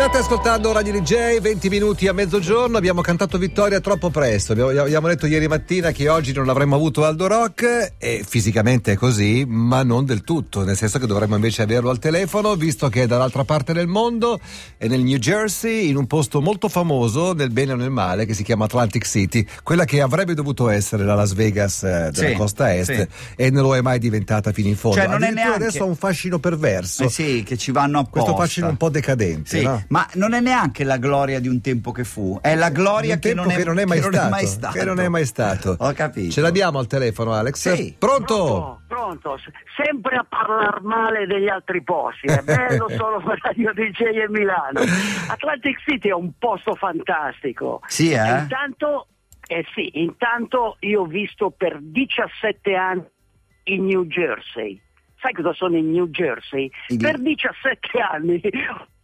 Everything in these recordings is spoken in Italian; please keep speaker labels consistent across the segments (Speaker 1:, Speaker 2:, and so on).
Speaker 1: State ascoltando Radio DJ, 20 minuti a mezzogiorno, abbiamo cantato vittoria troppo presto, abbiamo, abbiamo detto ieri mattina che oggi non avremmo avuto Aldo Rock e fisicamente è così, ma non del tutto, nel senso che dovremmo invece averlo al telefono, visto che è dall'altra parte del mondo, è nel New Jersey, in un posto molto famoso, nel bene o nel male, che si chiama Atlantic City, quella che avrebbe dovuto essere la Las Vegas eh, della
Speaker 2: Sì,
Speaker 1: costa est
Speaker 2: sì.
Speaker 1: e non lo è mai diventata fino in fondo.
Speaker 2: Cioè, non è neanche-
Speaker 1: adesso ha un fascino perverso.
Speaker 2: Eh sì, che ci vanno apposta.
Speaker 1: Questo fascino un po' decadente,
Speaker 2: Sì,
Speaker 1: no?
Speaker 2: Ma non è neanche la gloria di un tempo che fu, è la gloria che
Speaker 1: tempo
Speaker 2: non, è,
Speaker 1: che non è mai
Speaker 2: che non
Speaker 1: stato,
Speaker 2: mai stato.
Speaker 1: che non è mai stato.
Speaker 2: Ho capito.
Speaker 1: Ce l'abbiamo al telefono, Alex?
Speaker 2: Sì.
Speaker 1: Pronto?
Speaker 3: Pronto, pronto, sempre a parlare male degli altri posti, è bello solo per Radio DJ e Milano. Atlantic City è un posto fantastico.
Speaker 2: Sì, eh?
Speaker 3: Intanto, eh sì, intanto io ho visto per 17 anni in New Jersey. Sai cosa sono in New Jersey? Per 17 anni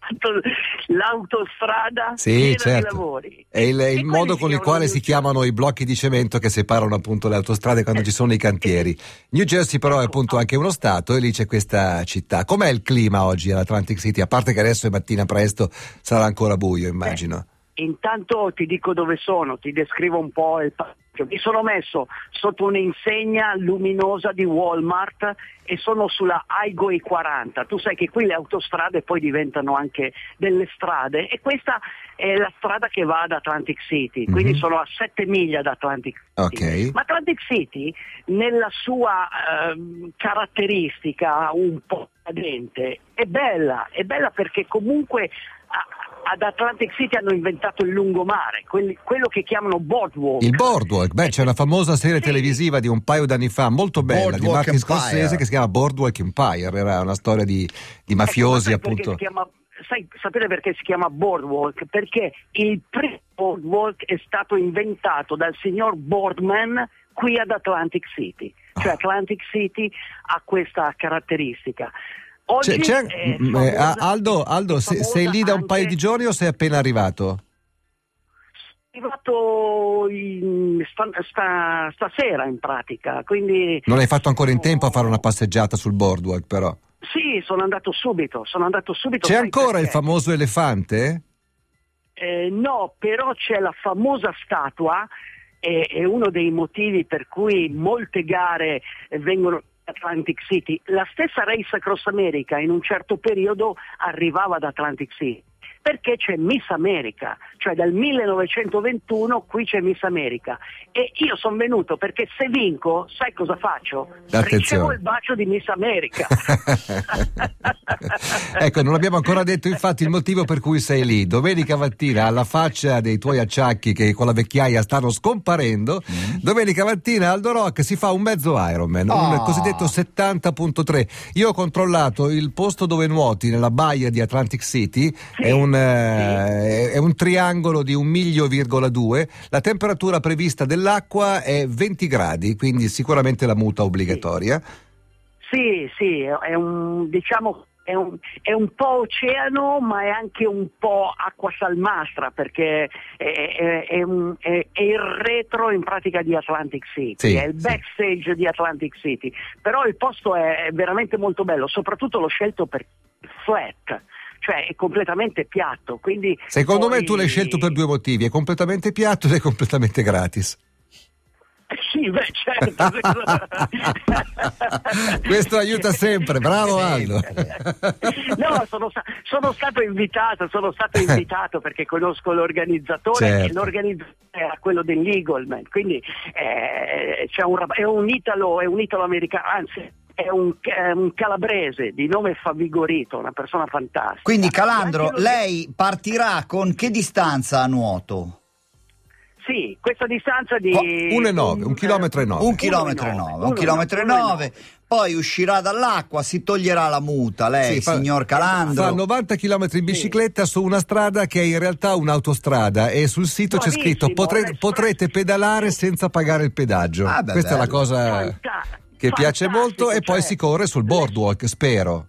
Speaker 3: fatto l'autostrada
Speaker 1: Sì, certo.
Speaker 3: lavori.
Speaker 1: È il, il modo con il quale si chiamano i blocchi di cemento che separano appunto le autostrade quando ci sono i cantieri. New Jersey però è appunto anche uno stato e lì c'è questa città. Com'è il clima oggi all'Atlantic City? A parte che adesso è mattina presto, sarà ancora buio immagino.
Speaker 3: Intanto ti dico dove sono, ti descrivo un po' il passaggio. Mi sono messo sotto un'insegna luminosa di Walmart e sono sulla Highway 40. Tu sai che qui le autostrade poi diventano anche delle strade e questa è la strada che va ad Atlantic City, quindi
Speaker 1: Mhm.
Speaker 3: sono a 7 miglia da Atlantic City.
Speaker 1: Ok.
Speaker 3: Ma Atlantic City, nella sua ehm, caratteristica un po' cadente, è bella, è bella perché comunque ad Atlantic City hanno inventato il lungomare, quelli- quello che chiamano boardwalk.
Speaker 1: Il Boardwalk, beh c'è una famosa serie
Speaker 3: Sì.
Speaker 1: televisiva di un paio d'anni fa, molto bella, di
Speaker 2: Boardwalk
Speaker 1: Martin
Speaker 2: Empire.
Speaker 1: Scorsese che si chiama Boardwalk Empire, era una storia di, di
Speaker 3: Ecco,
Speaker 1: mafiosi
Speaker 3: perché
Speaker 1: appunto.
Speaker 3: chiama- sai, sapete perché si chiama boardwalk? Perché il primo boardwalk è stato inventato dal signor Boardman qui ad Atlantic City. Cioè
Speaker 1: Ah.
Speaker 3: Atlantic City ha questa caratteristica. Oggi
Speaker 1: C'è- c'è- eh,
Speaker 3: famosa-
Speaker 1: Aldo, Aldo se- sei lì da un
Speaker 3: anche-
Speaker 1: paio di giorni o sei appena arrivato?
Speaker 3: Arrivato in- sta- sta- stasera in pratica, quindi
Speaker 1: Non hai fatto ancora in tempo a fare una passeggiata sul boardwalk, però.
Speaker 3: sì, sono andato subito, sono andato subito.
Speaker 1: C'è ancora il
Speaker 3: perché?
Speaker 1: famoso elefante?
Speaker 3: Eh, no, però c'è la famosa statua, e è uno dei motivi per cui molte gare vengono Atlantic City. La stessa Race Across America in un certo periodo arrivava da Atlantic City. Perché c'è Miss America, cioè dal 1921 qui c'è Miss America e io sono venuto perché se vinco, sai cosa faccio?
Speaker 1: Attenzione.
Speaker 3: Ricevo il bacio di Miss America.
Speaker 1: ecco, non abbiamo ancora detto infatti il motivo per cui sei lì. Domenica mattina, alla faccia dei tuoi acciacchi che con la vecchiaia stanno scomparendo, domenica mattina Aldo Rock si fa un mezzo Ironman, un
Speaker 2: Oh.
Speaker 1: cosiddetto 70.3. Io ho controllato il posto dove nuoti nella baia di Atlantic City, è, un, eh, è un triangolo di un miglio virgola due. La temperatura prevista dell'acqua è 20 gradi, quindi sicuramente la muta obbligatoria.
Speaker 3: Sì, sì, è un, diciamo, è un, è un po' oceano ma è anche un po' acqua salmastra perché è, è- è un- il retro in pratica di Atlantic City,
Speaker 1: Sì,
Speaker 3: è il
Speaker 1: sì.
Speaker 3: backstage di Atlantic City, però il posto è, è veramente molto bello, soprattutto l'ho scelto per flat. Cioè è completamente piatto, quindi
Speaker 1: Secondo me
Speaker 3: poi-
Speaker 1: tu l'hai scelto per due motivi, è completamente piatto ed è completamente gratis.
Speaker 3: Sì, beh, certo.
Speaker 1: Questo aiuta sempre, bravo Aldo.
Speaker 3: No, sono, sono stato invitato, sono stato invitato perché conosco l'organizzatore
Speaker 1: Certo.
Speaker 3: e l'organizzatore era quello dell'Eagleman, quindi eh, c'è un, è un italo, è un italo-americano, anzi è un, è un calabrese di nome Favigorito, una persona fantastica.
Speaker 2: Quindi Calandro, lei partirà con che distanza a nuoto?
Speaker 3: Sì, questa distanza di...
Speaker 1: Qua- uno e nove, un chilometro e nove.
Speaker 2: Un
Speaker 3: Uno
Speaker 2: chilometro e
Speaker 3: e nove,
Speaker 2: nove,
Speaker 3: uno
Speaker 2: un chilometro e
Speaker 3: nove, uno e
Speaker 2: nove, poi uscirà dall'acqua, si toglierà la muta, lei,
Speaker 1: Sì, fa-
Speaker 2: signor Calandro.
Speaker 1: Fa 90 km in bicicletta su una strada che è in realtà un'autostrada e sul sito c'è
Speaker 3: Bravissimo,
Speaker 1: scritto "Potre- potrete pedalare senza pagare il pedaggio.
Speaker 2: Ah, beh,
Speaker 1: Questa è la
Speaker 2: bello.
Speaker 1: cosa
Speaker 3: Fanta-
Speaker 1: che piace molto e poi
Speaker 3: cioè-
Speaker 1: si corre sul boardwalk, spero.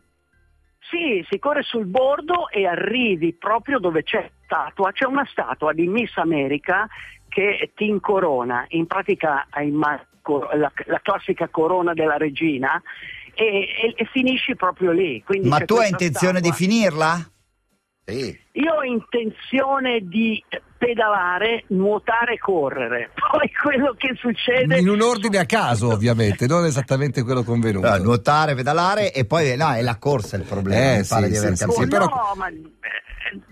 Speaker 3: Sì, si corre sul bordo e arrivi proprio dove c'è statua, c'è una statua di Miss America che ti incorona, in pratica hai la, la classica corona della regina e, e- e finisci proprio lì. Quindi
Speaker 2: Ma tu hai intenzione di
Speaker 3: statua.
Speaker 2: finirla? Sì.
Speaker 3: Io ho intenzione di pedalare, nuotare e correre. Poi quello che succede...
Speaker 1: In un ordine a caso, ovviamente, non esattamente quello convenuto.
Speaker 2: No, nuotare, pedalare e poi no, è la corsa il problema.
Speaker 1: Eh, sì,
Speaker 2: di
Speaker 1: sì,
Speaker 2: aver
Speaker 1: sì, però-
Speaker 3: No, ma eh,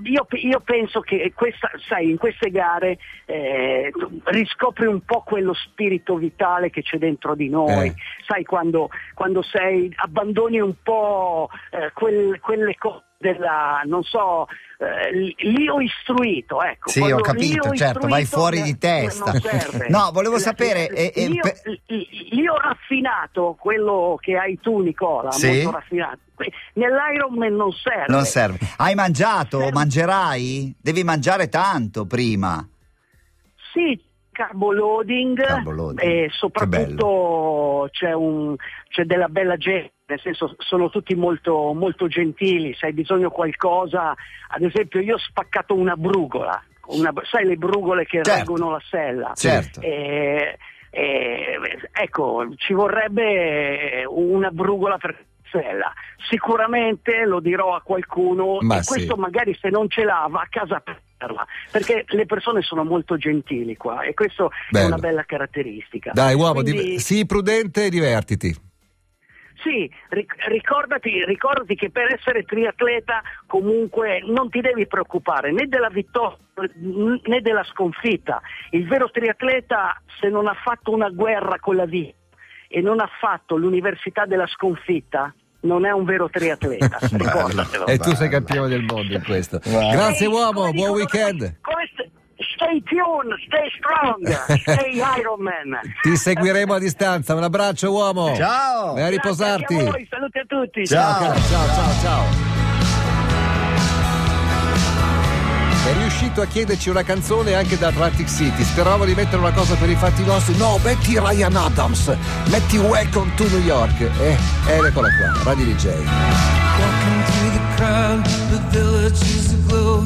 Speaker 3: io, io penso che questa, sai, in queste gare eh, riscopri un po' quello spirito vitale che c'è dentro di noi.
Speaker 1: Eh.
Speaker 3: Sai, quando, quando sei, abbandoni un po' eh, quel- quelle cose della, non so, eh, l'io istruito, ecco.
Speaker 2: Sì,
Speaker 3: Quando
Speaker 2: ho capito, certo, vai fuori di testa. No, volevo sapere, e- e
Speaker 3: l'io,
Speaker 2: pe-
Speaker 3: l'io raffinato, quello che hai tu Nicola,
Speaker 2: Sì.
Speaker 3: molto raffinato, nell'Ironman non serve.
Speaker 2: Non serve. Hai mangiato?
Speaker 3: Serve.
Speaker 2: Mangerai? Devi mangiare tanto prima.
Speaker 3: Sì, carbo loading,
Speaker 2: Carbo loading.
Speaker 3: e soprattutto c'è, un- c'è della bella gente, nel senso sono tutti molto, molto gentili, se hai bisogno di qualcosa, ad esempio io ho spaccato una brugola, una- sai le brugole che
Speaker 2: Certo.
Speaker 3: reggono la sella?
Speaker 2: Certo.
Speaker 3: Eh, eh, ecco, ci vorrebbe una brugola per sella. Sicuramente lo dirò a qualcuno
Speaker 1: Ma
Speaker 3: e
Speaker 1: sì.
Speaker 3: questo magari se non ce l'ha va a casa prenderla, perché le persone sono molto gentili qua e questo
Speaker 1: Bello.
Speaker 3: è una bella caratteristica.
Speaker 1: Dai, uomo,
Speaker 3: Quindi-
Speaker 1: div- sii prudente e divertiti.
Speaker 3: Sì, ric- ricordati, ricordati che per essere triatleta comunque non ti devi preoccupare né della vittoria né della sconfitta. Il vero triatleta se non ha fatto una guerra con la vita e non ha fatto l'università della sconfitta non è un vero triatleta, ricordatelo.
Speaker 1: E tu sei campione del mondo in questo. Grazie uomo, buon weekend.
Speaker 3: Stay tuned, stay strong, stay Ironman.
Speaker 1: Ti seguiremo a distanza. Un abbraccio uomo.
Speaker 2: Ciao.
Speaker 1: Vai a riposarti.
Speaker 3: anche a voi, saluti a tutti.
Speaker 2: Ciao.
Speaker 1: Ciao, ciao, ciao, ciao. È riuscito a chiederci una canzone anche da Atlantic City. Speravamo di mettere una cosa per i fatti nostri. No, metti Ryan Adams, metti Welcome to New York. Eh, eh, eccola qua, Radio DJ.
Speaker 4: Walking through the crowd, the village is aglow.